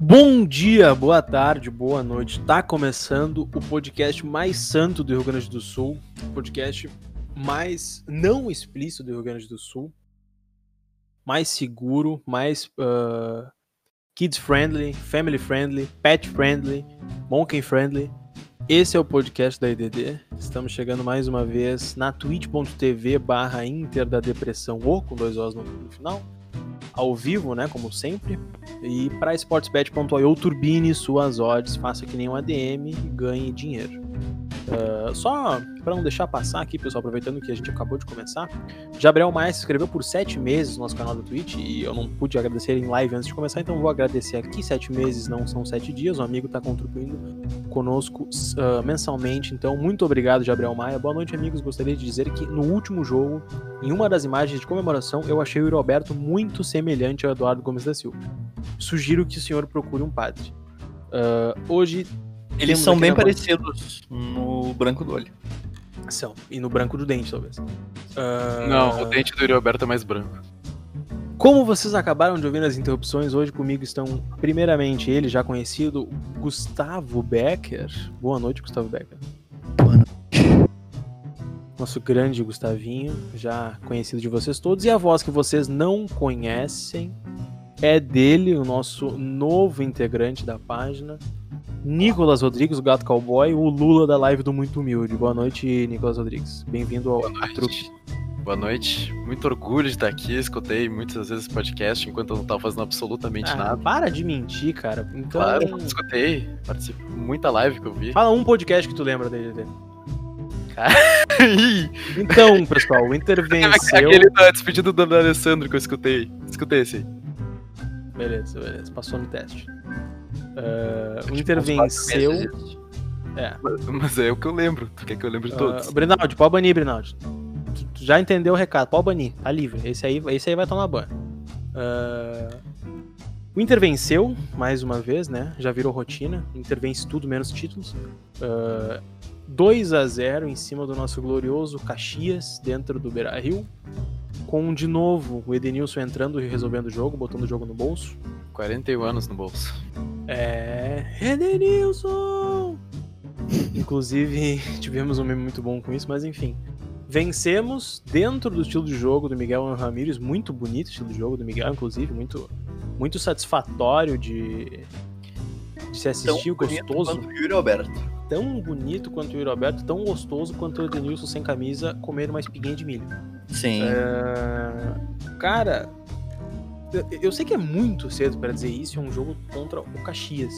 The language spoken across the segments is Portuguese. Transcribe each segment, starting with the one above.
Bom dia, boa tarde, boa noite. Tá começando o podcast mais santo do Rio Grande do Sul, o podcast mais não explícito do Rio Grande do Sul, mais seguro, mais uh, kids friendly, family friendly, pet friendly, monkey friendly. Esse é o podcast da IDD. Estamos chegando mais uma vez na twitch.tv barra Inter da Depressão ou com dois Os no final ao vivo, né, como sempre. E para sportsbet.io, turbine suas odds, faça que nem um ADM e ganhe dinheiro. Uh, só para não deixar passar aqui, pessoal, aproveitando que a gente acabou de começar, Gabriel Maia se inscreveu por sete meses no nosso canal do Twitch e eu não pude agradecer em live antes de começar, então vou agradecer aqui. Sete meses não são sete dias, o amigo está contribuindo conosco uh, mensalmente, então muito obrigado, Gabriel Maia. Boa noite, amigos. Gostaria de dizer que no último jogo, em uma das imagens de comemoração, eu achei o Roberto muito semelhante ao Eduardo Gomes da Silva. Sugiro que o senhor procure um padre. Uh, hoje eles são bem parecidos no branco do olho. São. E no branco do dente, talvez. Uh... Não, o dente do Yuri Alberto é mais branco. Como vocês acabaram de ouvir nas interrupções, hoje comigo estão, primeiramente, ele já conhecido, Gustavo Becker. Boa noite, Gustavo Becker. Boa noite. Nosso grande Gustavinho, já conhecido de vocês todos. E a voz que vocês não conhecem é dele, o nosso novo integrante da página, Nicolas Rodrigues, o Gato Cowboy, o Lula da live do Muito Humilde. Boa noite, Nicolas Rodrigues. Bem-vindo ao truque. Boa noite. Muito orgulho de estar aqui. Escutei muitas vezes podcast enquanto eu não estava fazendo absolutamente ah, nada. Para de mentir, cara. Então... Claro, escutei. Participo muita live que eu vi. Fala um podcast que tu lembra dele. dele. então, pessoal, o Inter venceu. Aquele da despedida do Alessandro que eu escutei. Escutei esse aí. Beleza, beleza. Passou no teste. Uh, o Inter venceu. É. Mas é o que eu lembro. Tu quer que eu lembre uh, todos? Brinaldi, pode banir, Brinaldi. Tu, tu, já entendeu o recado, pode banir, tá livre. Esse aí, esse aí vai tomar banho. Uh, o Inter venceu, mais uma vez, né? Já virou rotina. O Inter vence tudo menos títulos. Uh, 2 a 0 em cima do nosso glorioso Caxias, dentro do Beira Rio. Com de novo o Edenilson entrando e resolvendo o jogo, botando o jogo no bolso. 41 anos no bolso. É. Edenilson! Inclusive, tivemos um meme muito bom com isso, mas enfim. Vencemos dentro do estilo de jogo do Miguel Ramírez, muito bonito o estilo de jogo do Miguel, inclusive, muito, muito satisfatório de, de se assistir, tão gostoso. Quanto o Yuri Alberto. Tão bonito quanto o Yuri Alberto, tão gostoso quanto o Edenilson sem camisa comer uma espiguinha de milho. Sim. É... Cara, eu sei que é muito cedo para dizer isso, é um jogo contra o Caxias,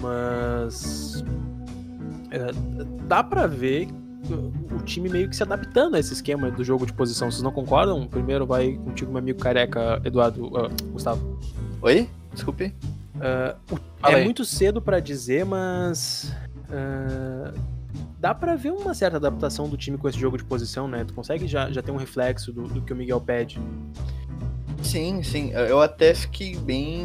mas é, dá para ver o time meio que se adaptando a esse esquema do jogo de posição. Vocês não concordam? Primeiro vai contigo, meu amigo careca, Eduardo, uh, Gustavo. Oi? Desculpe. Uh, é muito cedo para dizer, mas uh, dá para ver uma certa adaptação do time com esse jogo de posição, né? Tu consegue já, já ter um reflexo do, do que o Miguel pede. Sim, sim. Eu até fiquei bem,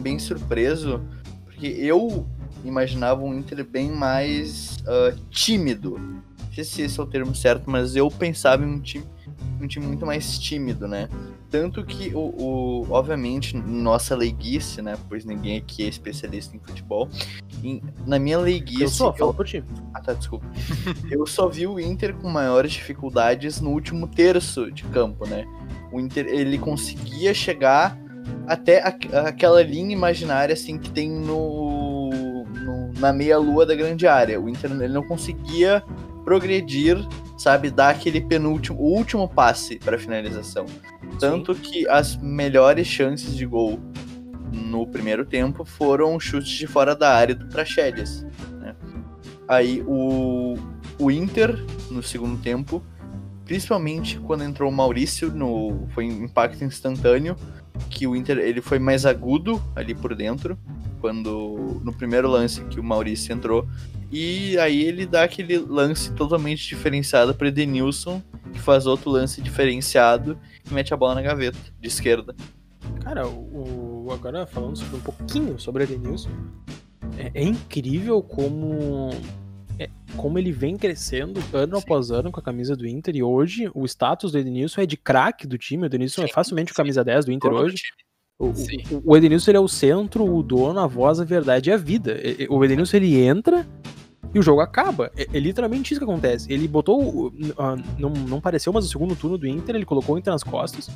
bem surpreso, porque eu imaginava um Inter bem mais uh, tímido. Não sei se esse é o termo certo, mas eu pensava em um time, um time muito mais tímido, né? Tanto que, o, o, obviamente, nossa leiguice, né? Pois ninguém aqui é especialista em futebol. Em, na minha leiguice. Eu só, fala por ti. Ah, tá, desculpa. eu só vi o Inter com maiores dificuldades no último terço de campo, né? O Inter, ele conseguia chegar até a, aquela linha imaginária assim que tem no, no, na meia lua da grande área. O Inter ele não conseguia progredir, sabe, dar aquele penúltimo, o último passe para finalização. Tanto que as melhores chances de gol no primeiro tempo foram chutes de fora da área do Praxedes. Né? Aí o, o Inter, no segundo tempo, principalmente quando entrou o Maurício, no, foi um impacto instantâneo, que o Inter ele foi mais agudo ali por dentro, quando no primeiro lance que o Maurício entrou, e aí ele dá aquele lance totalmente diferenciado para Edenilson, que faz outro lance diferenciado e mete a bola na gaveta, de esquerda. Cara, o, agora falando sobre um pouquinho sobre Edenilson, é, é incrível como como ele vem crescendo ano sim. após ano com a camisa do Inter, e hoje o status do Edenilson é de craque do time. O Edenilson é sim, é facilmente o camisa 10 do Inter hoje. O, o, o Edenilson ele é o centro, o dono, a voz, a verdade e a vida. O Edenilson ele entra e o jogo acaba. É, é literalmente isso que acontece. Ele botou. Uh, não, não pareceu, mas o segundo turno do Inter, ele colocou o Inter nas costas.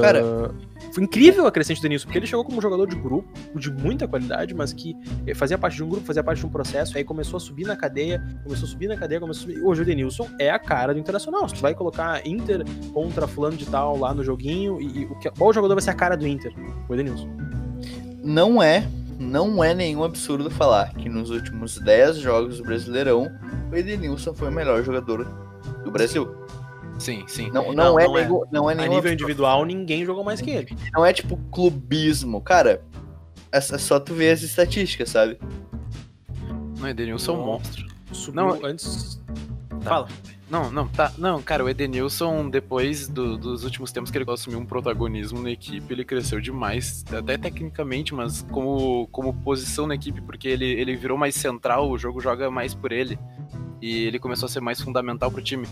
Cara. Uh, foi incrível a crescente do Denilson, porque ele chegou como um jogador de grupo, de muita qualidade, mas que eh, fazia parte de um grupo, fazia parte de um processo, aí começou a subir na cadeia, começou a subir na cadeia, começou a subir. Hoje o Denilson é a cara do Internacional. Se tu vai colocar Inter contra fulano de tal lá no joguinho, e, e o que, qual jogador vai ser a cara do Inter? O Edenilson. Não é não é nenhum absurdo falar que nos últimos 10 jogos do Brasileirão, o Edenilson foi o melhor jogador do Brasil. Sim, sim. Não, não, não, é, não, é, não é nenhum. A nível absurdo. individual, ninguém jogou mais que ele. Não é tipo clubismo. Cara, é só tu ver as estatísticas, sabe? Não, Edenilson é um monstro. Subiu não, antes. Tá. Fala. Não, não, tá. Não, cara, o Edenilson, depois do, dos últimos tempos que ele assumiu um protagonismo na equipe, ele cresceu demais, até tecnicamente, mas como, como posição na equipe, porque ele, ele virou mais central, o jogo joga mais por ele. E ele começou a ser mais fundamental pro time.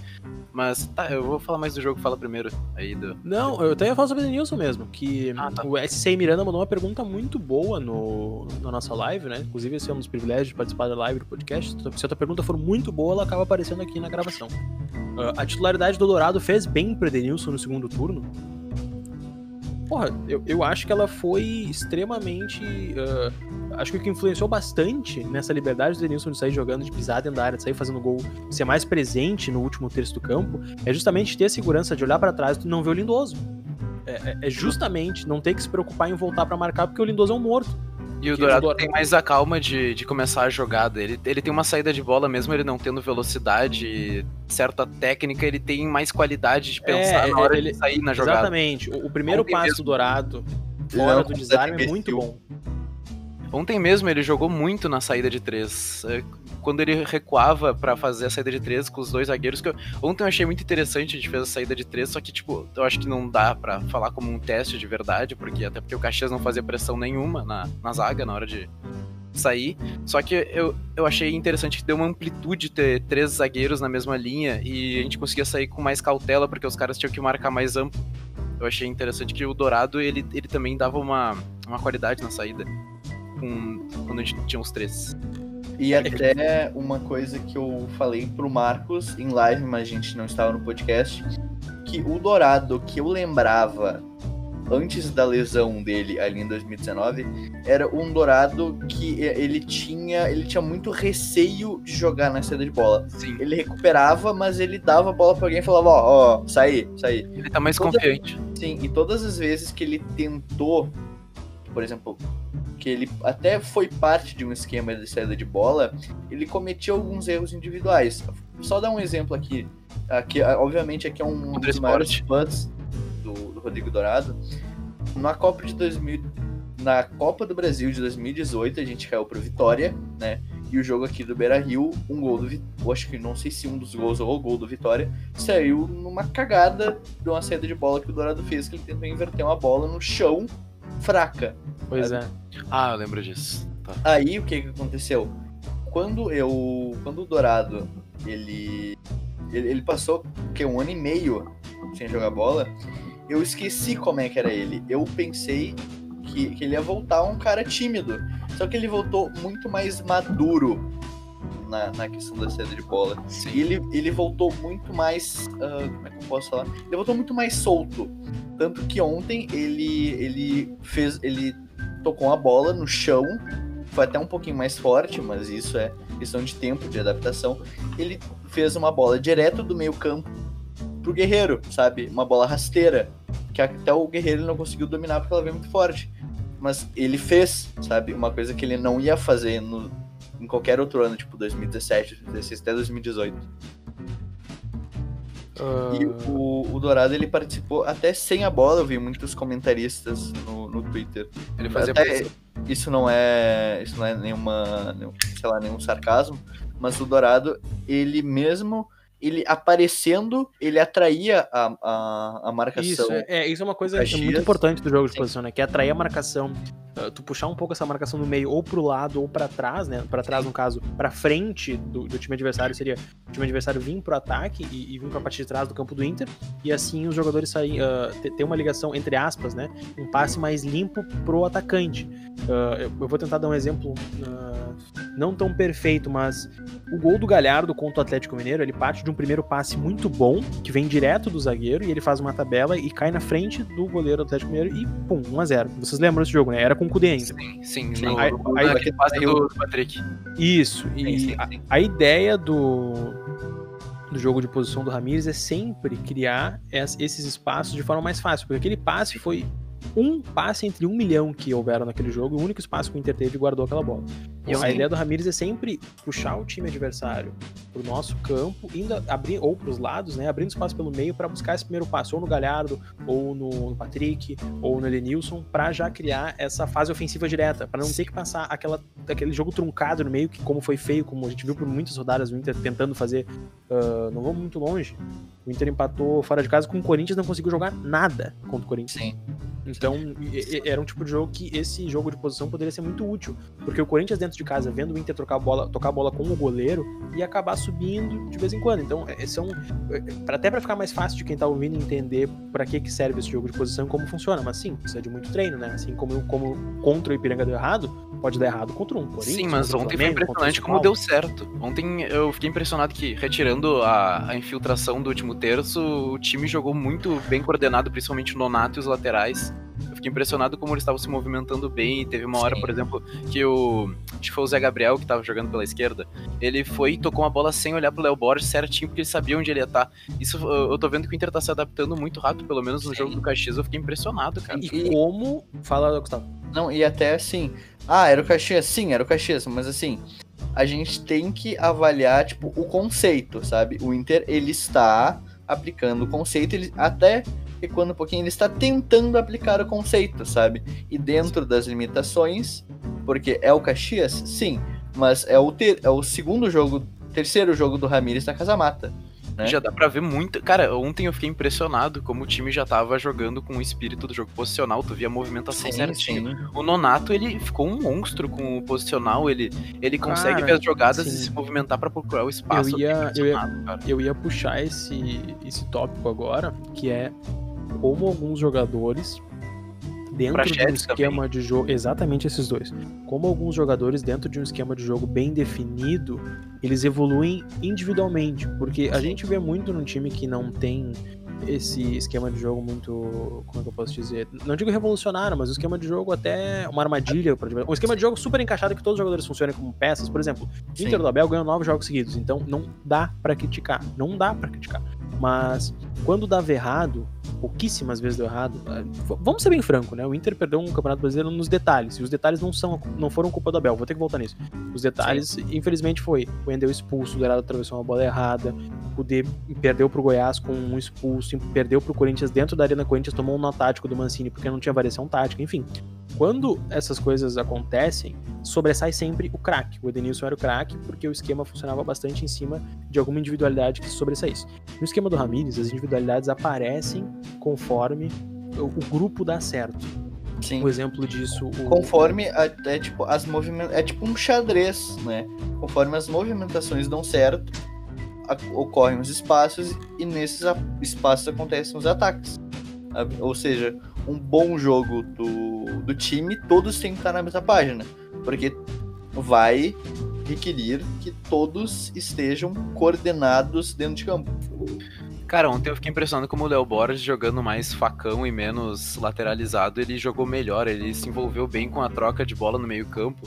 Mas tá, eu vou falar mais do jogo, fala primeiro aí do. Não, eu até ia falar sobre o Denilson mesmo, que ah, tá. o SC Miranda mandou uma pergunta muito boa no, na nossa live, né? Inclusive, esse é um dos privilégios de participar da live do podcast. Se a tua pergunta for muito boa, ela acaba aparecendo aqui na gravação. Uh, a titularidade do Dourado fez bem pro Denilson no segundo turno? Porra, eu, eu acho que ela foi extremamente. Uh, acho que o que influenciou bastante nessa liberdade do Denilson de sair jogando, de pisar dentro da área, de sair fazendo gol, de ser mais presente no último terço do campo, é justamente ter a segurança de olhar para trás e não ver o Lindoso. É, é, é, justamente não ter que se preocupar em voltar para marcar porque o Lindoso é um morto. E o Dourado tem mais a calma de, de começar a jogada. Ele, ele tem uma saída de bola, mesmo ele não tendo velocidade, certa técnica, ele tem mais qualidade de pensar é, na hora ele, de sair na jogada. Exatamente. O, o primeiro Ontem passo mesmo. do Dourado, fora do desarme, é muito bom. Ontem mesmo ele jogou muito na saída de três. É, quando ele recuava para fazer a saída de três com os dois zagueiros, que eu, ontem eu achei muito interessante, a gente fez a saída de três, só que, tipo, eu acho que não dá para falar como um teste de verdade, porque até porque o Caxias não fazia pressão nenhuma na, na zaga na hora de sair. Só que eu, eu achei interessante que deu uma amplitude ter três zagueiros na mesma linha e a gente conseguia sair com mais cautela, porque os caras tinham que marcar mais amplo. Eu achei interessante que o Dourado, ele, ele também dava uma, uma qualidade na saída. Com, quando a gente tinha os três. E até uma coisa que eu falei pro Marcos em live, mas a gente não estava no podcast, que o Dourado que eu lembrava antes da lesão dele ali em 2019 era um Dourado que ele tinha ele tinha muito receio de jogar na saída de bola. Sim. Ele recuperava, mas ele dava a bola para alguém e falava, ó, ó, saí, saí. Ele tá mais confiante. Sim, e todas as vezes que ele tentou, por exemplo, que ele até foi parte de um esquema de saída de bola, ele cometia alguns erros individuais. Só dar um exemplo aqui. aqui obviamente, aqui é um dos maiores fãs do, do, Rodrigo Dourado. Na Copa de 2000, na Copa do Brasil de 2018, a gente caiu pro Vitória, né? E o jogo aqui do Beira Rio, um gol do Vitória, acho que não sei se um dos gols ou o gol do Vitória, saiu numa cagada de uma saída de bola que o Dourado fez, que ele tentou inverter uma bola no chão fraca. Pois sabe? é. Ah, eu lembro disso. Tá. Aí o que que aconteceu? Quando eu. Quando o Dourado ele. Ele, ele passou que um ano e meio sem jogar bola, eu esqueci como é que era ele. Eu pensei que, que ele ia voltar um cara tímido. Só que ele voltou muito mais maduro na, na questão da saída de bola. Sim. E ele, ele voltou muito mais. Uh, como é que eu posso falar? Ele voltou muito mais solto. Tanto que ontem ele, ele fez. Ele tocou uma bola no chão. Foi até um pouquinho mais forte, mas isso é questão de tempo, de adaptação. Ele fez uma bola direto do meio campo pro Guerreiro, sabe? Uma bola rasteira. Que até o Guerreiro não conseguiu dominar porque ela veio muito forte. Mas ele fez, sabe? Uma coisa que ele não ia fazer no, em qualquer outro ano, tipo 2017, 2016 até 2018. Uh... E ah. o, o, Dourado ele participou até sem a bola, eu vi muitos comentaristas no, no Twitter. Ele fazia até, isso não é isso não é nenhuma, sei lá, nenhum sarcasmo, mas o Dourado, ele mesmo ele aparecendo, ele atraía a, a, a marcação. Isso, é, isso é uma coisa Caxias. muito importante do jogo de Sim. posição, né? Que é atrair a marcação. uh, Tu puxar um pouco essa marcação no meio, ou pro lado, ou pra trás, né? Pra trás, no caso, pra frente do, do time adversário, seria o time adversário vir pro ataque e, e vir pra parte de trás do campo do Inter, e assim os jogadores saírem, uh, ter ter uma ligação, entre aspas, né? Um passe mais limpo pro atacante. Uh, eu, eu vou tentar dar um exemplo uh, não tão perfeito, mas o gol do Galhardo contra o Atlético Mineiro, ele parte de um primeiro passe muito bom, que vem direto do zagueiro, e ele faz uma tabela e cai na frente do goleiro do Atlético Mineiro e pum, 1x0. Vocês lembram desse jogo, né? Era com o Cudê ainda. Sim, sim. Aí- no- aí- passe do, do Patrick. Isso, Sim, e sim, a, sim. a ideia do, do jogo de posição do Ramires é sempre criar es- esses espaços de forma mais fácil, porque aquele passe foi um passe entre um milhão que houveram naquele jogo, o único espaço que o Inter teve guardou aquela bola. E a ideia do Ramires é sempre puxar o time adversário pro nosso campo, indo abrir ou pros lados, né, abrindo espaço pelo meio para buscar esse primeiro passo, ou no Galhardo, ou no, no Patrick, ou no Elenilson, para já criar essa fase ofensiva direta, para não ter que passar aquela, aquele jogo truncado no meio, que como foi feio, como a gente viu por muitas rodadas o Inter tentando fazer, ah, não vamos muito longe, o Inter empatou fora de casa com o Corinthians, não conseguiu jogar nada contra o Corinthians. Sim. Então, era um tipo de jogo que esse jogo de posição poderia ser muito útil. Porque o Corinthians dentro de casa, vendo o Inter trocar bola, tocar a bola com o goleiro, ia acabar subindo de vez em quando. Então, é, são. é, Até pra ficar mais fácil de quem tá ouvindo entender pra que, que serve esse jogo de posição e como funciona. Mas sim, precisa de muito treino, né? Assim como, como contra o Ipiranga deu errado, pode dar errado contra um Corinthians. Sim, mas ontem foi Flamengo, o impressionante como deu certo. Ontem eu fiquei impressionado que, retirando a, a infiltração do último terço, o time jogou muito bem coordenado, principalmente o Nonato e os laterais. Fiquei impressionado como eles estavam se movimentando bem. Teve uma hora, Sim. por exemplo, que o. Acho que foi o Zé Gabriel que tava jogando pela esquerda. Ele foi e tocou uma bola sem olhar pro Léo Borges certinho, porque ele sabia onde ele ia estar. Isso eu eu tô vendo que o Inter tá se adaptando muito rápido, pelo menos no Sim. jogo do Caxias. Eu fiquei impressionado, cara. E como. Fala, Gustavo. Não, e até assim. Ah, era o Caxias? Sim, era o Caxias, mas assim. A gente tem que avaliar, tipo, o conceito, sabe? O Inter, ele está aplicando o conceito, ele até recuando um pouquinho, ele está tentando aplicar o conceito, sabe? E dentro das limitações, porque é o Caxias, sim, mas é o, ter, é o segundo jogo, terceiro jogo do Ramires na Casa Mata. né? Já dá pra ver muito. Cara, ontem eu fiquei impressionado como o time já tava jogando com o espírito do jogo posicional. Tu via a movimentação Sim, certinho. sim. O Nonato, ele ficou um monstro com o posicional. Ele, ele consegue Cara, ver as jogadas sim. e se movimentar pra procurar o espaço. Eu ia- eu ia- eu ia puxar esse, esse tópico agora, que é como alguns jogadores dentro de um esquema de jogo, exatamente esses dois. Como alguns jogadores dentro de um esquema de jogo bem definido, eles evoluem individualmente, porque a gente vê muito num time que não tem esse esquema de jogo muito, como é que eu posso dizer? Não digo revolucionário, mas o esquema de jogo até uma armadilha, pra um esquema de jogo super encaixado que todos os jogadores funcionem como peças, por exemplo, o Sim. Inter do Abel ganhou nove jogos seguidos, então não dá pra criticar, não dá pra criticar. Mas quando dava errado, pouquíssimas vezes deu errado. v- Vamos ser bem franco, né? O Inter perdeu um Campeonato Brasileiro nos detalhes. E os detalhes não são não foram culpa do Abel. Vou ter que voltar nisso. Os detalhes, infelizmente, foi o Endel expulso, o Dourado atravessou uma bola errada, o D perdeu pro Goiás com um expulso, perdeu pro Corinthians dentro da Arena Corinthians, tomou um nó tático do Mancini porque não tinha variação tática, enfim. Quando essas coisas acontecem, sobressai sempre o craque. O Edenilson era o craque porque o esquema funcionava bastante em cima de alguma individualidade que se sobressaísse. No esquema do Ramires, as individualidades aparecem conforme o, o grupo dá certo. Sim. Um exemplo disso. O, Conforme a- é tipo as movimentações. É tipo um xadrez, né? Conforme as movimentações dão certo, a- ocorrem os espaços e nesses a- espaços acontecem os ataques. Ou seja, um bom jogo do, do time, todos têm que estar na mesma página. Porque vai requerir que todos estejam coordenados dentro de campo. Cara, ontem eu fiquei impressionado como o Léo Borges jogando mais facão e menos lateralizado, ele jogou melhor, ele se envolveu bem com a troca de bola no meio-campo.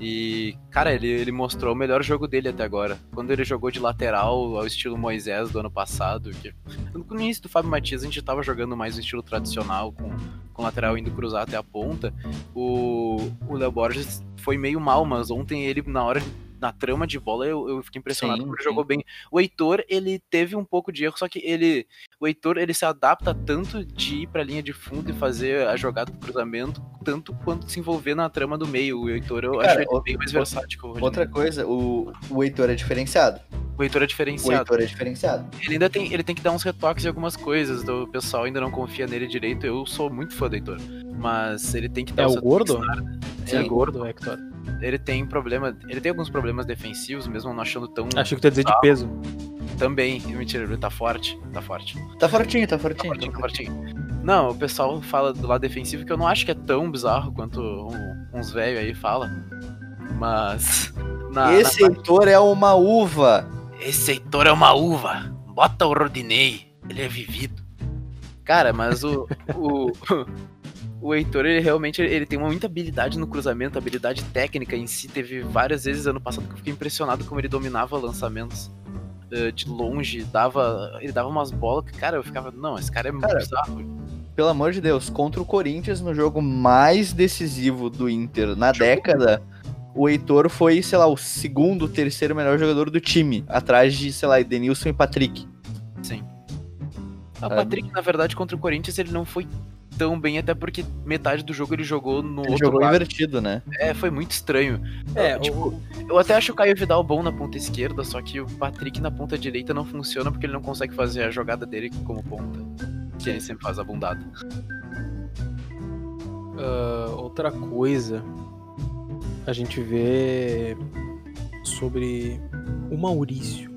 E, cara, ele, ele mostrou o melhor jogo dele até agora. Quando ele jogou de lateral ao estilo Moisés do ano passado, que no início do Fábio Matias a gente tava jogando mais o estilo tradicional, com, com o lateral indo cruzar até a ponta. O Léo Borges foi meio mal, mas ontem ele, na hora, na trama de bola, eu, eu fiquei impressionado Sim, porque ele sim. jogou bem. O Heitor, ele teve um pouco de erro, só que ele. O Heitor, ele se adapta tanto de ir pra linha de fundo e fazer a jogada do cruzamento, tanto quanto se envolver na trama do meio. O Heitor, eu Cara, acho ele outra- bem mais versátil o. Outra coisa, o, o Heitor é diferenciado. O Heitor é O diferenciado. Heitor é diferenciado. Ele ainda tem, ele tem que dar uns retoques em algumas coisas. O pessoal ainda não confia nele direito. Eu sou muito fã do Heitor. Mas ele tem que dar É o gordo? É Sim. gordo, Hector. Ele tem problema. Ele tem alguns problemas defensivos, mesmo não achando tão. Achei que tu ia dizer de peso. Também. Mentira, ele tá forte. Tá forte. Tá fortinho, tá Tá fortinho. fortinho, tá fortinho. Não, o pessoal fala do lado defensivo que eu não acho que é tão bizarro quanto um- uns velhos aí fala. Mas. na- Esse na- Heitor é uma uva. Esse Heitor é uma uva. Bota o Rodinei. Ele é vivido. Cara, mas o. o, o Heitor, ele realmente ele tem muita habilidade no cruzamento, habilidade técnica em si. Teve várias vezes ano passado que eu fiquei impressionado como ele dominava lançamentos eh, de longe. Dava, ele dava umas bolas que, cara, eu ficava. Não, esse cara é muito Cara, bizarro. Pelo amor de Deus, contra o Corinthians no jogo mais decisivo do Inter na década, o Heitor foi, sei lá, o segundo, terceiro melhor jogador do time, atrás de, sei lá, Edenilson e Patrick. Sim. O Sabe? Patrick, na verdade, contra o Corinthians, ele não foi tão bem, até porque metade do jogo ele jogou no Ele outro jogou lado. invertido, né? É, foi muito estranho. É, tipo, o- Eu até acho o Caio Vidal bom na ponta esquerda, só que o Patrick na ponta direita não funciona porque ele não consegue fazer a jogada dele como ponta. Que ele sempre faz a bundada. Ah, outra coisa, a gente vê sobre o Maurício.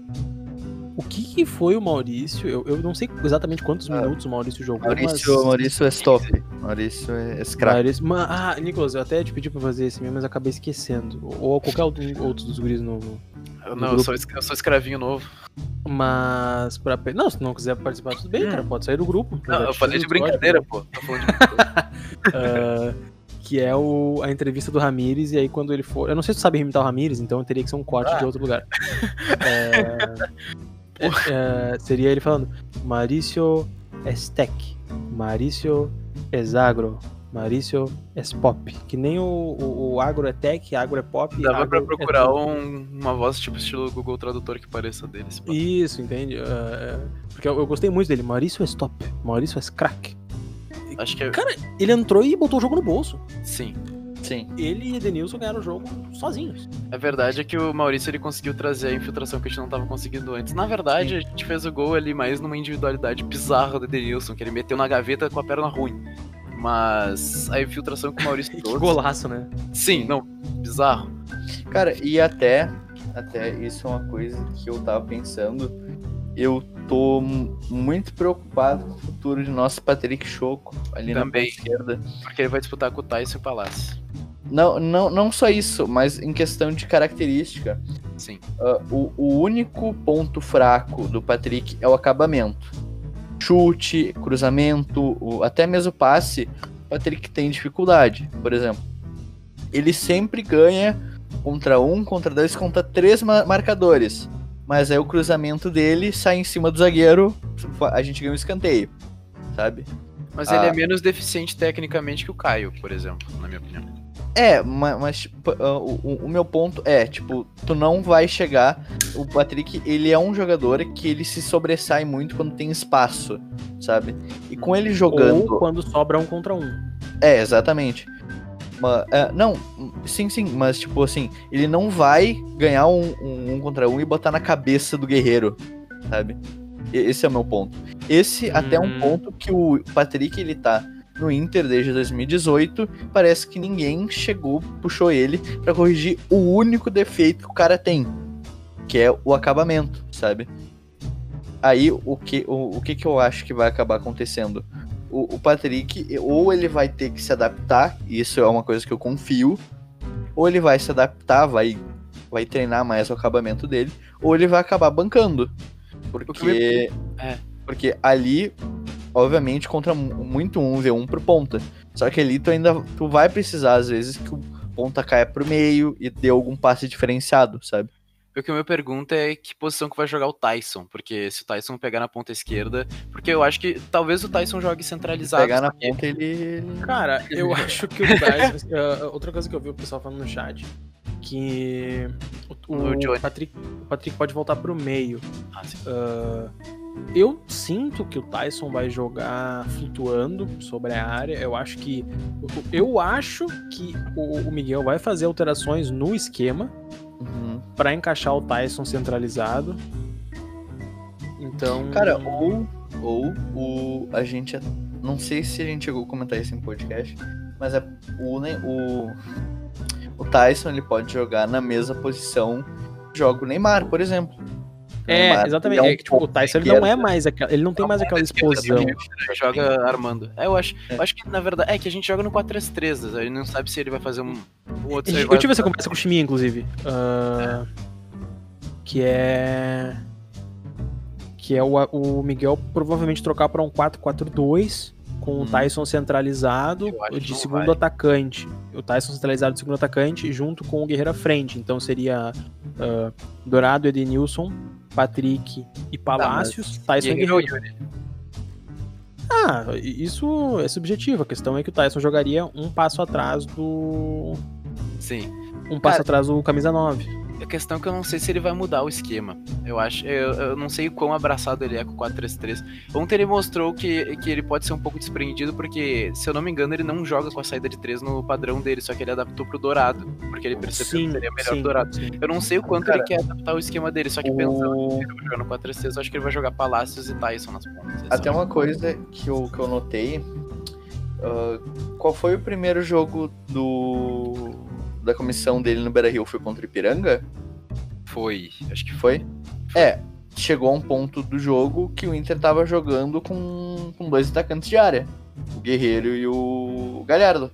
O que, que foi o Maurício? Eu, eu não sei exatamente quantos Ah, minutos o Maurício jogou, Maurício, mas... Maurício é stop. Maurício é scrap. Maurício- Ma- Ah, Nicolas, eu até te pedi pra fazer esse mesmo, mas acabei esquecendo. Ou qualquer outro, outro dos guris novo. No não, eu sou, eu sou escravinho novo. Mas, pra... não, se não quiser participar, tudo bem, Hum. cara, pode sair do grupo. Não, eu te falei de brincadeira, pô. Tô falando de Ah, que é o, a entrevista do Ramires, e aí quando ele for. Eu não sei se tu sabe imitar o Ramires, então teria que ser um corte Ah. de outro lugar. É, é, é, seria ele falando: Mauricio Estec, Mauricio Exagro, Mauricio Espop. Que nem o, o, o agro é tech, agro é pop. Dava agro pra é procurar tudo. um- uma voz tipo estilo Google Tradutor que pareça deles. pô. Isso, entende? É, porque eu, eu gostei muito dele. Maurício Stop, Maurício Crack. Acho que é. Cara, ele entrou e botou o jogo no bolso. Sim. Sim. Ele e Edenilson ganharam o jogo sozinhos. A verdade é que o Maurício ele conseguiu trazer a infiltração que a gente não tava conseguindo antes. Na verdade, a gente fez o gol ali mais numa individualidade bizarra do Edenilson, que ele meteu na gaveta com a perna ruim. Mas a infiltração que o Maurício Que trouxe. golaço, né? Sim, não, bizarro. Cara, e até, até isso é uma coisa que eu tava pensando. Eu tô muito preocupado com o futuro de nosso Patrick Choco ali na Também. ponta esquerda. Porque ele vai disputar com o Tyson e o Palácio. Não, não, não só isso, mas em questão de característica. Sim. Ah, o, o único ponto fraco do Patrick é o acabamento. Chute, cruzamento, o- até mesmo passe, o Patrick tem dificuldade. Por exemplo, ele sempre ganha contra um, contra dois, contra três ma- marcadores. Mas aí o cruzamento dele sai em cima do zagueiro, a gente ganha um escanteio, sabe? Mas Ah. ele é menos deficiente tecnicamente que o Caio, por exemplo, na minha opinião. É, ma- mas, ah, o, o- meu ponto é, tipo, tu não vai chegar. O Patrick, ele é um jogador que ele se sobressai muito quando tem espaço, sabe? E com ele jogando. Ou quando sobra um contra um. É, exatamente. Ma- é, não, sim, sim, mas tipo assim, ele não vai ganhar um, um, um contra um e botar na cabeça do guerreiro, sabe? Esse é o meu ponto. Esse até é um Hum. ponto que o Patrick, ele tá no Inter desde 2018, parece que ninguém chegou, puxou ele pra corrigir o único defeito que o cara tem, que é o acabamento, sabe? Aí o que, o, o que que eu acho que vai acabar acontecendo? O, o Patrick, ou ele vai ter que se adaptar, e isso é uma coisa que eu confio, ou ele vai se adaptar, vai, vai treinar mais o acabamento dele, ou ele vai acabar bancando. Porque, É. porque ali, obviamente, contra mu- muito um v 1 pro ponta. Só que ali tu ainda tu vai precisar, às vezes, que o ponta caia pro meio e dê algum passe diferenciado, sabe? O que eu me pergunto é que posição que vai jogar o Tyson, porque se o Tyson pegar na ponta esquerda, porque eu acho que talvez o Tyson jogue centralizado. Pegar na ponta ele. Cara, eu acho que o Tyson. uh, outra coisa que eu vi o pessoal falando no chat. Que o, O Johnny. o Patrick, o Patrick pode voltar pro meio. Ah, sim. Uh, eu sinto que o Tyson vai jogar flutuando sobre a área. Eu acho que. Eu acho que o, Miguel vai fazer alterações no esquema. Uhum. pra encaixar o Tyson centralizado. Então. Cara, ou, ou o, a gente. Não sei se a gente chegou a comentar isso em podcast, mas é, o, Ne- o, o Tyson ele pode jogar na mesma posição que joga o Neymar, por exemplo. O É, exatamente. ele É que, tipo, o Tyson ele não é mais aquela. Ele não tem mais aquela explosão. Ele joga armando. É, eu acho, É. eu acho que na verdade é que a gente joga no 4-3-3, né? ele não sabe se ele vai fazer um, um outro. Eu vai- tive essa conversa com o Chiminha, inclusive. ah, Que é. Que é o, o Miguel provavelmente trocar para um 4-4-2 com o Hum. Tyson centralizado Eu de segundo vai. atacante. O Tyson centralizado de segundo atacante junto com o Guerreiro à frente. Então seria ah, Dourado, Edenilson, Patrick e Palácios. Tyson e Guerreiro Guerreiro. Ah, isso é subjetivo. A questão é que o Tyson jogaria um passo atrás do. Sim. Um passo Cara, atrás do camisa 9. A questão é que eu não sei se ele vai mudar o esquema. Eu acho, eu, eu não sei o quão abraçado ele é com o 4-3-3. Ontem ele mostrou que, que ele pode ser um pouco desprendido, porque, se eu não me engano, ele não joga com a saída de 3 no padrão dele, só que ele adaptou pro Dourado, porque ele percebeu que seria melhor o Dourado. sim. Eu não sei o quanto Cara, ele quer adaptar o esquema dele, só que pensando O... que ele vai jogar no 4-3-3, eu acho que ele vai jogar Palácios e Tyson nas pontas. Esse Até uma coisa que eu, que eu notei. ah, qual foi o primeiro jogo do da comissão dele no Beira Rio? Foi contra o Ipiranga? Foi, acho que Foi? É, chegou a um ponto do jogo que o Inter tava jogando com, com dois atacantes de área. O Guerreiro e o Galhardo.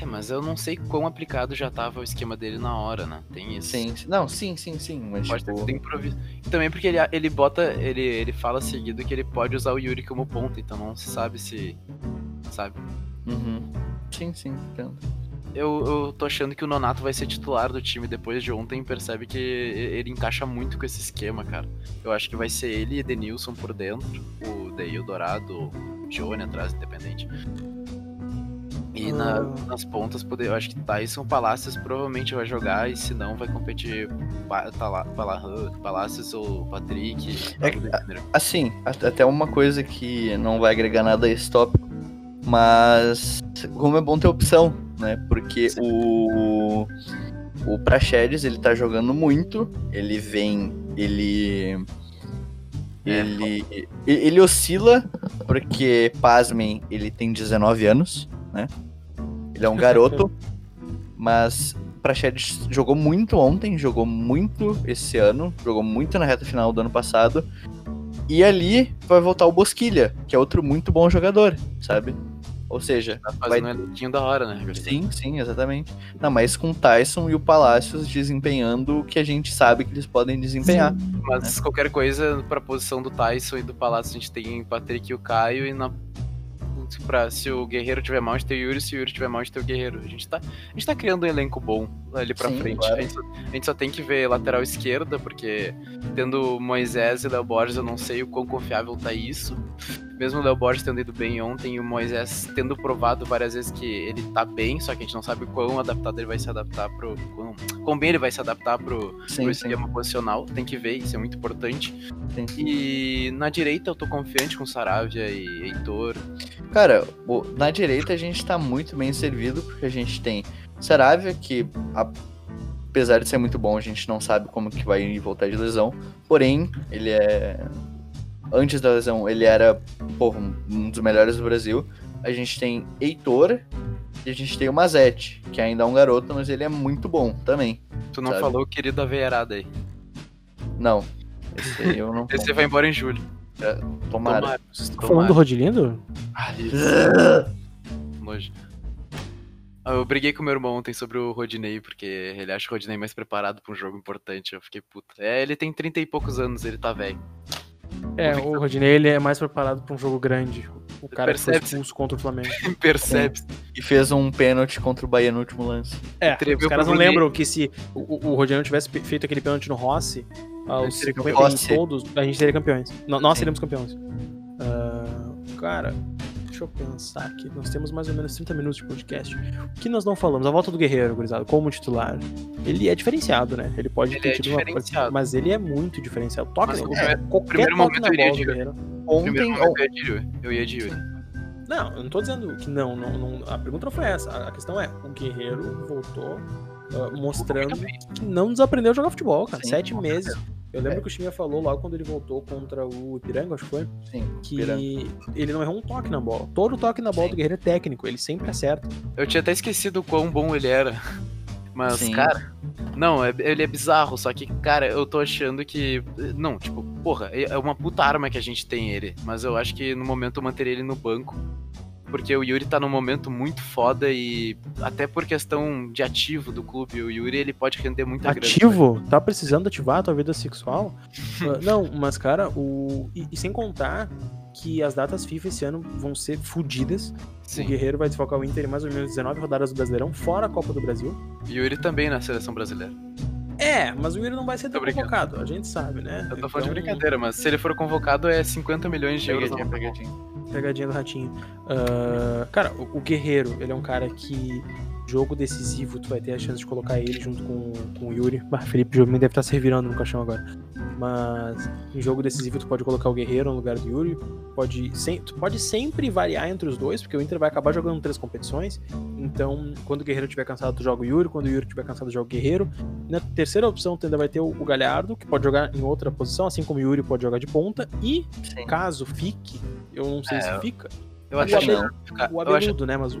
É, mas eu não sei quão aplicado já tava o esquema dele na hora, né? Tem isso. Sim, não, sim, sim, sim. Mas Pode ter tipo, sido improviso. E também porque ele, ele bota. Ele, ele fala seguido que ele pode usar o Yuri como ponta, então não se sabe se. Sabe? uhum. Sim, sim, entendo. Eu, eu tô achando que o Nonato vai ser titular do time depois de ontem. Percebe que ele encaixa muito com esse esquema, cara. Eu acho que vai ser ele e Denilson por dentro. O o Dourado, o Johnny atrás, independente. E na- Ah. nas pontas, poder, eu acho que Tyson Palácios provavelmente vai jogar, e se não, vai competir Pa- Tala- Pala- Palácios ou Patrick. É. Assim, até uma coisa que não vai agregar nada a esse tópico, mas como é bom ter opção, né? Porque Sim. o o Praxedes, ele tá jogando muito, ele vem, ele É. ele ele oscila porque pasmem, ele tem 19 anos, né? Ele é um garoto, mas Praxedes jogou muito ontem, jogou muito esse ano, jogou muito na reta final do ano passado. E ali vai voltar o Bosquilha, que é outro muito bom jogador, sabe? Ou seja, Tá fazendo um elenquinho da hora, né? Sim, sim, exatamente. Não, mas com o Tyson e o Palácios desempenhando o que a gente sabe que eles podem desempenhar. Mas qualquer coisa pra posição do Tyson e do Palácio, a gente tem o Patrick e o Caio, e na. Pra, se o Guerreiro tiver mal, a gente tem o Yuri, se o Yuri tiver mal, a gente tem o Guerreiro. A gente tá, a gente tá criando um elenco bom ali pra Sim, frente. claro. A, gente só, a gente só tem que ver lateral esquerda, porque tendo Moisés e Léo Borges, eu não sei o quão confiável tá isso. Mesmo o Léo Borges tendo ido bem ontem e o Moisés tendo provado várias vezes que ele tá bem, só que a gente não sabe quão adaptado ele vai se adaptar pro. Quão, quão bem ele vai se adaptar pro, Sim, pro sim. esquema posicional. Tem que ver, isso é muito importante. Sim. E na direita eu tô confiante com Saravia e Heitor. Cara, o- na direita a gente tá muito bem servido, porque a gente tem Saravia, que apesar de ser muito bom, a gente não sabe como que vai voltar de lesão. Porém, ele é. Antes da lesão, ele era porra, um- dos melhores do Brasil. A gente tem Heitor e a gente tem o Mazete, que ainda é um garoto, mas ele é muito bom também. Tu não Sabe. falou o querido Aveirada aí. Não. Esse aí eu não. Esse vai embora em julho. Tomara. Tomara. Tomara. falando do Rodilindo? Ah. Nojo. Ah, Eu briguei com meu irmão ontem sobre o Rodinei, porque ele acha o Rodinei mais preparado pra um jogo importante. Eu fiquei puta. É, ele tem 30 e poucos anos, ele tá velho. É, o Rodinei ele é mais preparado pra um jogo grande. O cara que foi expulso contra o Flamengo. Percebe? E fez um pênalti contra o Bahia no último lance. É, Entreveu os caras não lembram que se o, o Rodinei não tivesse feito aquele pênalti no Rossi, ah, os seria 50 campeão. em todos, a gente seria campeões. Nós Sim. seríamos campeões. Ah, cara, eu pensar aqui. Nós temos mais ou menos 30 minutos de podcast. O que nós não falamos? A volta do Guerreiro, gurizada, como titular. Ele é diferenciado, né? Ele pode Ele ter é tido uma diferenciado. mas ele é muito diferenciado. Toca Mas primeiro- qualquer primeiro toque momento na eu iria bola de- Guerreiro. Ontem, momento eu ia de Yuri. Eu ia de Yuri. Não, eu não tô dizendo que não, não, não- A pergunta não foi essa. A questão é, o Guerreiro voltou uh, mostrando que não desaprendeu a jogar futebol, cara. Sim, Sete meses. certeza. Eu lembro É. que o Chimia falou logo quando ele voltou contra o Ipiranga, acho que foi, Sim, que Piranga. ele não errou um toque na bola. Todo toque na bola Sim. do Guerreiro é técnico, ele sempre acerta. Eu tinha até esquecido o quão bom ele era. Mas, Sim. cara. Não, é- ele é bizarro, só que, cara, eu tô achando que. Não, tipo, porra, é uma puta arma que a gente tem ele. Mas eu acho que no momento eu manteria ele no banco. Porque o Yuri tá num momento muito foda e. Até por questão de ativo do clube, o Yuri ele pode render muita grana. Ativo? Tá precisando ativar a tua vida sexual? Ah, não, mas cara, o. E, e sem contar que as datas FIFA esse ano vão ser fodidas. O. Guerreiro vai desfocar o Inter em mais ou menos 19 rodadas do Brasileirão, fora a Copa do Brasil. Yuri também na seleção brasileira. É, mas o Yuri não vai ser tão convocado, a gente sabe, né? Eu tô falando de Então, brincadeira, mas se ele for convocado é 50 milhões de euros. Pegadinha, pegadinha. Pegadinha do ratinho. Ah, cara, o, o Guerreiro, ele é um cara que. Jogo decisivo, tu vai ter a chance de colocar ele junto com, com o Yuri. Bah, Felipe Jobim deve estar se revirando no caixão agora. Mas em jogo decisivo, tu pode colocar o Guerreiro no lugar do Yuri. Pode, sem, tu pode sempre variar entre os dois, porque o Inter vai acabar jogando três competições. Então, quando o Guerreiro estiver cansado, tu joga o Yuri. Quando o Yuri estiver cansado, tu joga o Guerreiro. Na terceira opção, tu ainda vai ter o, o Galhardo, que pode jogar em outra posição, assim como o Yuri pode jogar de ponta. E, Sim. caso fique, eu não sei É, se fica, Eu acho que Abel, fica- o eu acho né? Mas o,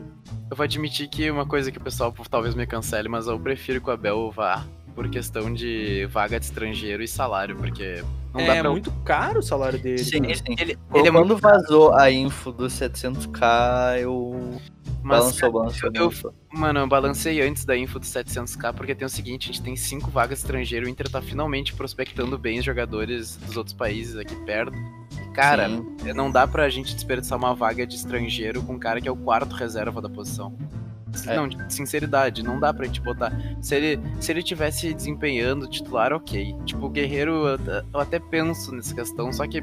Eu vou admitir que uma coisa que o pessoal talvez me cancele, mas eu prefiro que o Abel vá por questão de vaga de estrangeiro e salário, porque não é dá pra. muito caro o salário dele. Sim, sim. Ele, Quando ele é muito. vazou a info dos 700k, eu Mas, balançou, balançou, eu- balançou. mano, eu balancei antes da info dos 700k, porque tem o seguinte: a gente tem cinco vagas estrangeiro, o Inter tá finalmente prospectando bem os jogadores dos outros países aqui perto. Cara, Sim. não dá pra gente desperdiçar uma vaga de estrangeiro com um cara que é o quarto reserva da posição. É. Não, de sinceridade, não dá pra gente botar. Se ele, se ele tivesse desempenhando titular, ok. Tipo, o Guerreiro, eu, eu até penso nessa questão, só que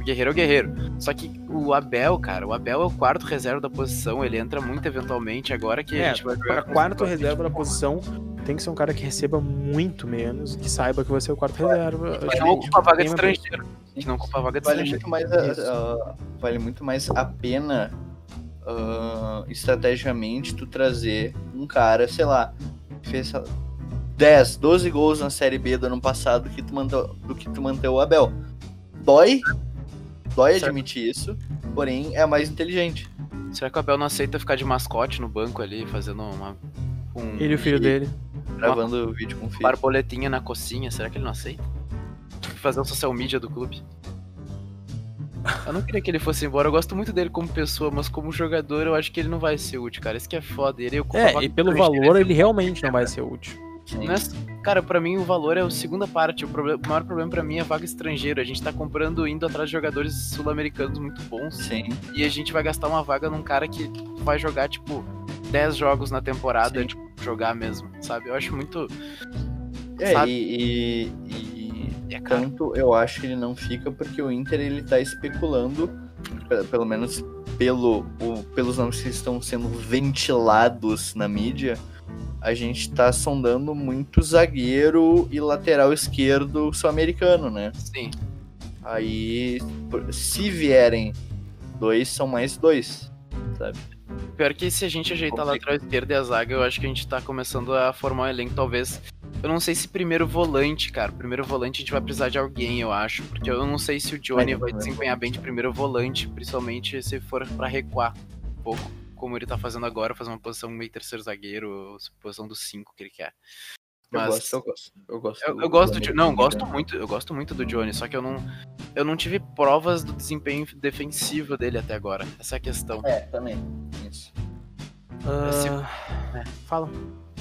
o Guerreiro é o Guerreiro. Só que o Abel, cara, o Abel é o quarto reserva da posição, ele entra muito eventualmente, agora que É, a gente vai Para jogar. quarto reserva da posição, tem que ser um cara que receba muito menos, que saiba que vai ser o quarto reserva. Que Acho não ocupa a vaga de estrangeiro. Que não ocupa a vaga de Vale estrangeiro. muito mais a, a- vale muito mais a pena ah, estrategicamente tu trazer um cara, sei lá, que fez sei lá, 10, 12 gols na Série B do ano passado que tu manter, do que tu manter o Abel. Dói, dói Certo. admitir isso, porém é mais inteligente. Será que o Abel não aceita ficar de mascote no banco ali, fazendo uma. Um, Ele e o filho dele. Gravando o vídeo com o filho. Barboletinha na cocinha, será que ele não aceita? Fazer o social media do clube. Eu não queria que ele fosse embora, eu gosto muito dele como pessoa, mas como jogador eu acho que ele não vai ser útil, cara. Isso que é foda. Ele a É, vaga e pelo estrangeira, valor ele realmente não vai ser útil. Não é- Cara, pra mim o valor é a segunda parte. O, proble- o maior problema pra mim é a vaga estrangeira. A gente tá comprando, indo atrás de jogadores sul-americanos muito bons. Sim. E a gente vai gastar uma vaga num cara que vai jogar, tipo, 10 jogos na temporada, Sim. tipo, jogar mesmo, sabe? Eu acho muito. É, Sabe? e, e, e É tanto eu acho que ele não fica porque o Inter ele tá especulando, pe- pelo menos pelo, o- pelos nomes que estão sendo ventilados na mídia, a gente tá sondando muito zagueiro e lateral esquerdo sul-americano, né? Sim. Aí, se vierem dois, são mais dois, sabe? Pior que se a gente ajeitar a lateral esquerda e a zaga, eu acho que a gente tá começando a formar um elenco, talvez. Eu não sei se primeiro volante, cara. Primeiro volante a gente vai precisar de alguém, eu acho. Porque eu não sei se o Johnny É, vai desempenhar bem de primeiro volante, principalmente se for pra recuar um pouco, como ele tá fazendo agora, fazer uma posição meio terceiro zagueiro, posição do 5 que ele quer. Eu Mas- gosto, eu gosto. Eu gosto, Eu, eu gosto do. Não, gosto muito. Eu gosto muito do Johnny, só que eu não. Eu não tive provas do desempenho defensivo dele até agora. Essa é a questão. É, também. Isso. Ah, É. Fala.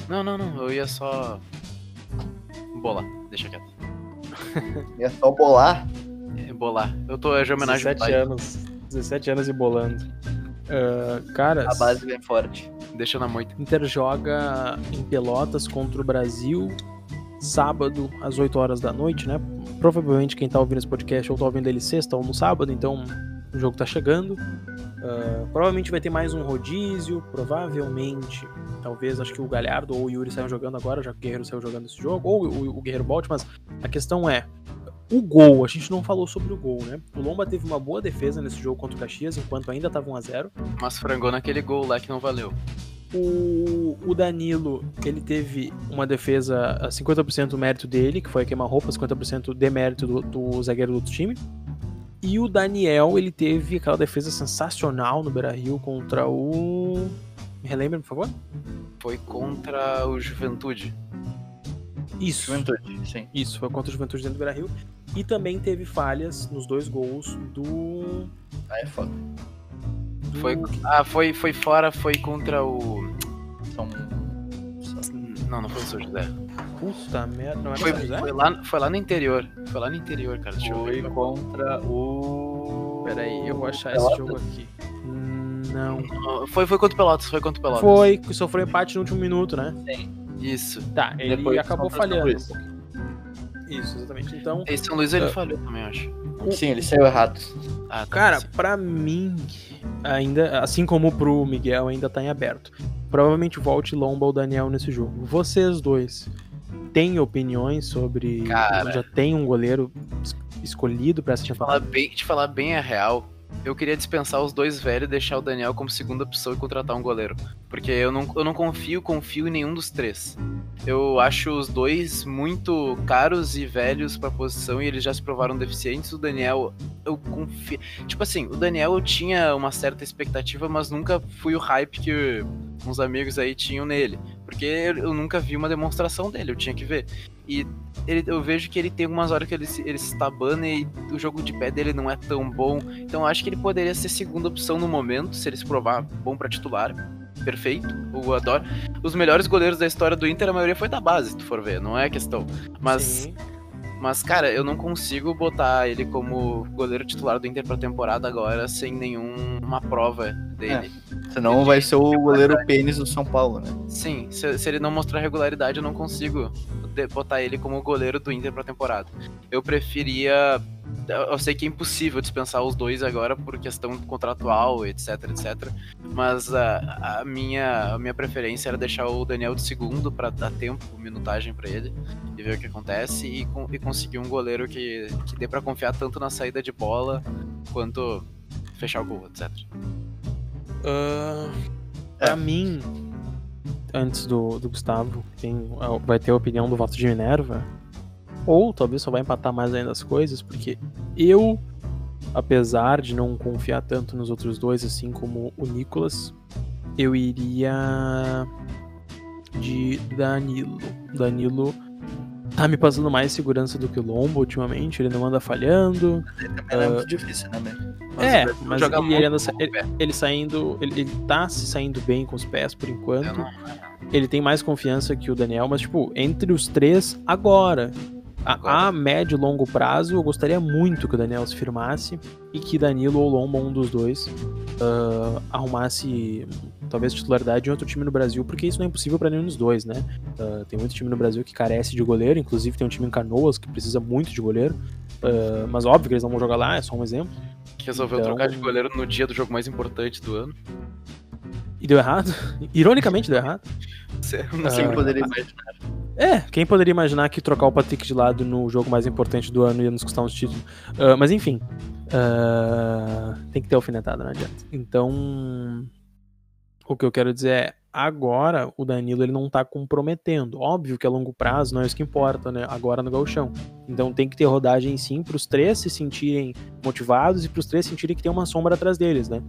Não, não, não. Eu ia só. Bolar. Deixa quieto. É só bolar. É, Bolar. Eu tô é de homenagem ao 17 pai. anos. 17 anos e bolando. Ah, cara, A base vem forte. Deixa na moita. Inter joga em Pelotas contra o Brasil sábado às 8 horas da noite, né? Provavelmente quem tá ouvindo esse podcast ou tá ouvindo ele sexta ou no sábado, então o jogo tá chegando. Ah, provavelmente vai ter mais um rodízio, provavelmente, talvez, acho que o Galhardo ou o Yuri saiam jogando agora, já que o Guerreiro saiu jogando esse jogo, ou o, o Guerreiro volte, mas a questão é, o gol, a gente não falou sobre o gol, né? O Lomba teve uma boa defesa nesse jogo contra o Caxias, enquanto ainda tava 1x0. Mas frangou naquele gol lá que não valeu. O, o Danilo, ele teve uma defesa a 50% do mérito dele, que foi a queima-roupa, 50% de mérito do, do zagueiro do outro time. E o Daniel, ele teve aquela defesa sensacional no Beira-Rio contra o... Me relembra, por favor? Foi contra o Juventude. Isso. Juventude, sim. Isso, foi contra o Juventude dentro do Beira-Rio. E também teve falhas nos dois gols do... Ah, é foda. do- Foi, ah, foi, foi fora, foi contra o. São... Não, não foi o São José. Puta merda, não é Foi, São José? foi lá, foi lá no interior. Foi lá no interior, cara. Deixa eu Foi ver. contra o. Peraí, eu vou achar esse jogo aqui. Não. Foi, foi contra o Pelotas, foi contra o Pelotas. Foi, sofreu empate no último minuto, né? Isso. Tá, ele Depois acabou falhando. Isso, exatamente. Então, Esse São Luís ele É. falhou também, eu acho. Sim, ele saiu errado. Ah, tá, cara, pra mim, ainda, assim como pro Miguel, ainda tá em aberto. Provavelmente volte Lomba ou Daniel nesse jogo. Vocês dois têm opiniões sobre. Cara. Já tem um goleiro es- escolhido pra essa Te falar temporada? bem, te falar bem a real, eu queria dispensar os dois velhos e deixar o Daniel como segunda opção e contratar um goleiro. Porque eu não, eu não confio, confio em nenhum dos três. Eu acho os dois muito caros e velhos pra posição e eles já se provaram deficientes. O Daniel, eu confio. Tipo assim, o Daniel eu tinha uma certa expectativa, mas nunca fui o hype que uns amigos aí tinham nele. Porque eu nunca vi uma demonstração dele, eu tinha que ver. E ele- eu vejo que ele tem algumas horas que ele, ele se estabana e o jogo de pé dele não é tão bom. Então eu acho que ele poderia ser segunda opção no momento, se ele se provar bom pra titular. Perfeito, eu adoro. Os melhores goleiros da história do Inter, a maioria foi da base, se tu for ver, não é questão. Mas, Sim. Mas cara, eu não consigo botar ele como goleiro titular do Inter pra temporada agora sem nenhuma prova dele. Senão vai ser o goleiro pênis do São Paulo, né? Sim, se, se ele não mostrar regularidade, eu não consigo botar ele como goleiro do Inter pra temporada. Eu preferia. Eu sei que é impossível dispensar os dois agora por questão contratual, etc, etc. Mas a, a minha, a minha preferência era deixar o Daniel de segundo pra dar tempo, minutagem pra ele e ver o que acontece e, e conseguir um goleiro que, que dê pra confiar tanto na saída de bola quanto fechar o gol, etc. Ah, É. pra mim, antes do, do Gustavo, tem, vai ter a opinião do voto de Minerva. Ou talvez só vai empatar mais ainda as coisas, porque eu, apesar de não confiar tanto nos outros dois, assim como o Nicolas, eu iria de Danilo. Danilo tá me passando mais segurança do que o Lombo ultimamente, ele não anda falhando. Também não é muito difícil, né, mesmo? É, ele mas ele, muito anda, ele, ele saindo. Ele, ele tá se saindo bem com os pés por enquanto. Não- Ele tem mais confiança que o Daniel, mas, tipo, entre os três, agora. A, a médio e longo prazo, eu gostaria muito que o Daniel se firmasse e que Danilo ou Lomba, um dos dois, ah, arrumasse talvez titularidade em outro time no Brasil, porque isso não é impossível pra nenhum dos dois, né? Ah, tem muito time no Brasil que carece de goleiro, inclusive tem um time em Canoas que precisa muito de goleiro, ah, mas óbvio que eles não vão jogar lá, é só um exemplo. que resolveu Então- trocar de goleiro no dia do jogo mais importante do ano. E deu errado. Ironicamente deu errado. Sei Ah. Quem poderia imaginar? É, quem poderia imaginar que trocar o Patrick de lado no jogo mais importante do ano ia nos custar uns títulos? Ah, mas enfim. ah, tem que ter alfinetada, não adianta. Então. O que eu quero dizer é. Agora o Danilo ele não tá comprometendo. Óbvio que a longo prazo não é isso que importa, né? Agora no Gauchão. Então tem que ter rodagem sim pros três se sentirem motivados e pros três sentirem que tem uma sombra atrás deles, né?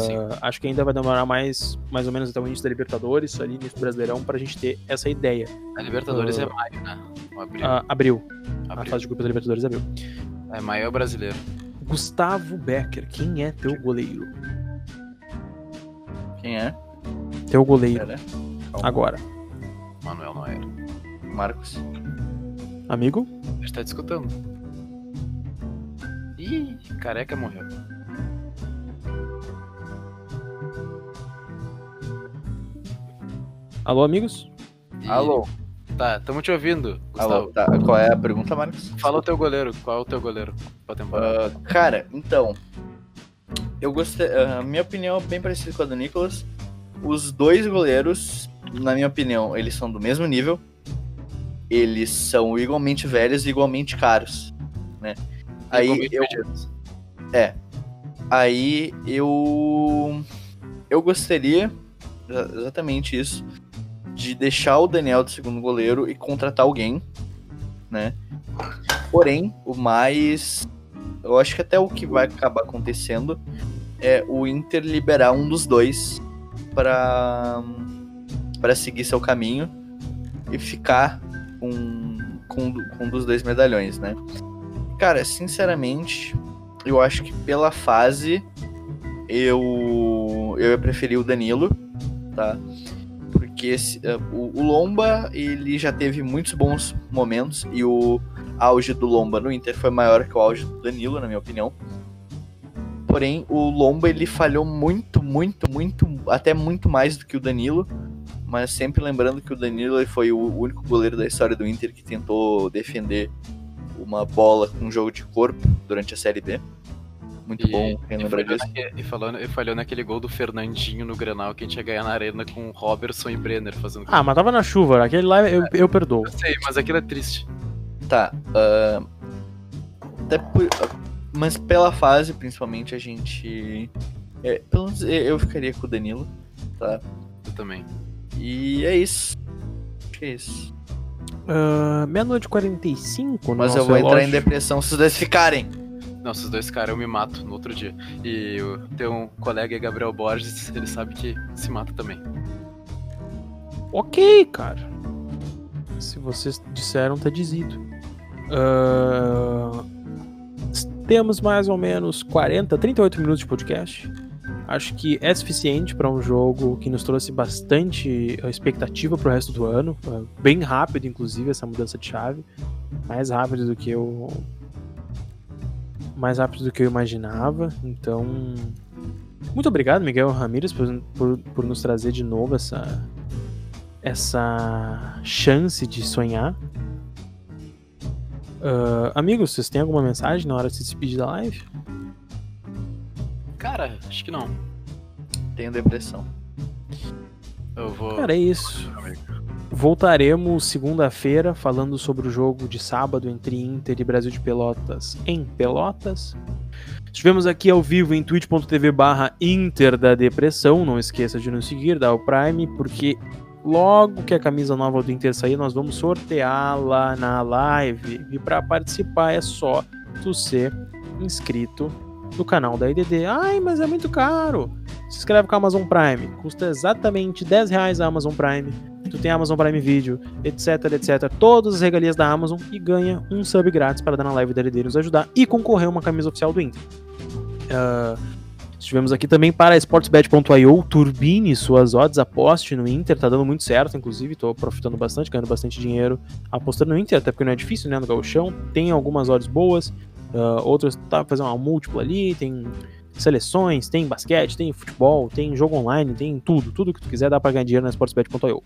Sim. acho que ainda vai demorar mais, mais ou menos até o início da Libertadores, ali início do Brasileirão, pra gente ter essa ideia. A Libertadores Ah. é maio, né? Ou abril. Ah, abril. A Abril. fase de grupos da Libertadores abriu. É maio é o brasileiro. Gustavo Becker, quem é teu goleiro? Quem é? Teu goleiro, Pera. Agora. Manuel Noer. Marcos. Amigo? A gente tá discutindo. Ih, careca morreu. Alô, amigos? Ih, Alô. Tá, tamo te ouvindo, Gustavo. Alô. Tá, qual é a pergunta, Marcos? Fala o teu goleiro. Qual é o teu goleiro pra temporada? Ah, cara, então. Eu gostei. A minha opinião é bem parecida com a do Nicolas. Os dois goleiros, na minha opinião, eles são do mesmo nível. Eles são igualmente velhos e igualmente caros. Né? Aí eu, pedidos. aí eu. Eu gostaria exatamente isso. De deixar o Daniel de segundo goleiro e contratar alguém, né? Porém, o mais. Eu acho que até o que vai acabar acontecendo é o Inter liberar um dos dois para para seguir seu caminho e ficar com, com, com um dos dois medalhões, né? Cara, sinceramente, eu acho que pela fase eu eu ia preferir o Danilo, tá? Porque esse, uh, o, o, Lomba ele já teve muitos bons momentos e o auge do Lomba no Inter foi maior que o auge do Danilo, na minha opinião. Porém, o Lomba ele falhou muito, muito, muito, até muito mais do que o Danilo. Mas sempre lembrando que o Danilo foi o único goleiro da história do Inter que tentou defender uma bola com um jogo de corpo durante a Série B. Muito e, bom lembrar disso. e, falando, e falhou naquele gol do Fernandinho no Granal que a gente ia ganhar na arena com Robertson e Brenner fazendo. Ah, mas tava na chuva, aquele lá eu, eu perdoo. Eu sei, mas aquilo é triste. Tá. Uh, até por, mas pela fase, principalmente, a gente. É, pelo menos eu ficaria com o Danilo, tá? Eu também. E é isso. Acho que é isso. Uh, Meia-noite 45, Mas eu vou entrar em depressão se os dois ficarem. Não, se os dois ficarem, eu me mato no outro dia. E eu tenho um colega, Gabriel Borges, ele sabe que se mata também. Ok, cara. Se vocês disseram, tá dizido. Uh, temos mais ou menos 40, 38 minutos de podcast. Acho que é suficiente para um jogo que nos trouxe bastante eh, expectativa para o resto do ano. Eh, bem rápido, inclusive, essa mudança de chave. Mais rápido do que eu. Mais rápido do que eu imaginava. Então. Muito obrigado, Miguel Ramírez, por, por, por nos trazer de novo essa, essa chance de sonhar. Uh, amigos, vocês têm alguma mensagem na hora de se despedir da live? Cara, acho que não. Tenho depressão. Eu vou. Cara, é isso. Voltaremos segunda-feira falando sobre o jogo de sábado entre Inter e Brasil de Pelotas em Pelotas. Estivemos aqui ao vivo em twitch.tv barra Inter da Depressão. Não esqueça de nos seguir, dar o Prime, porque logo que a camisa nova do Inter sair, nós vamos sorteá-la na live. E para participar é só tu ser inscrito do canal da IDD. Ai, mas é muito caro. Se inscreve com a Amazon Prime. Custa exatamente 10 reais a Amazon Prime. Tu tem Amazon Prime Video, etc, etc. Todas as regalias da Amazon e ganha um sub grátis para dar na live da IDD nos ajudar e concorrer a uma camisa oficial do Inter. Uh, estivemos aqui também para sportsbet.io. Turbine suas odds, aposte no Inter. Tá dando muito certo, inclusive. Tô aproveitando bastante, ganhando bastante dinheiro apostando no Inter, até porque não é difícil, né? No Gauchão. Tem algumas odds boas. Uh, outras tá fazendo uma múltipla ali, tem seleções, tem basquete, tem futebol, tem jogo online, tem tudo, tudo que tu quiser dá pra ganhar dinheiro na sportsbet.io.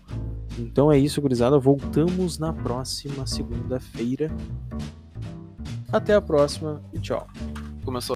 Então é isso, gurizada. Voltamos na próxima segunda-feira. Até a próxima e tchau. Começou.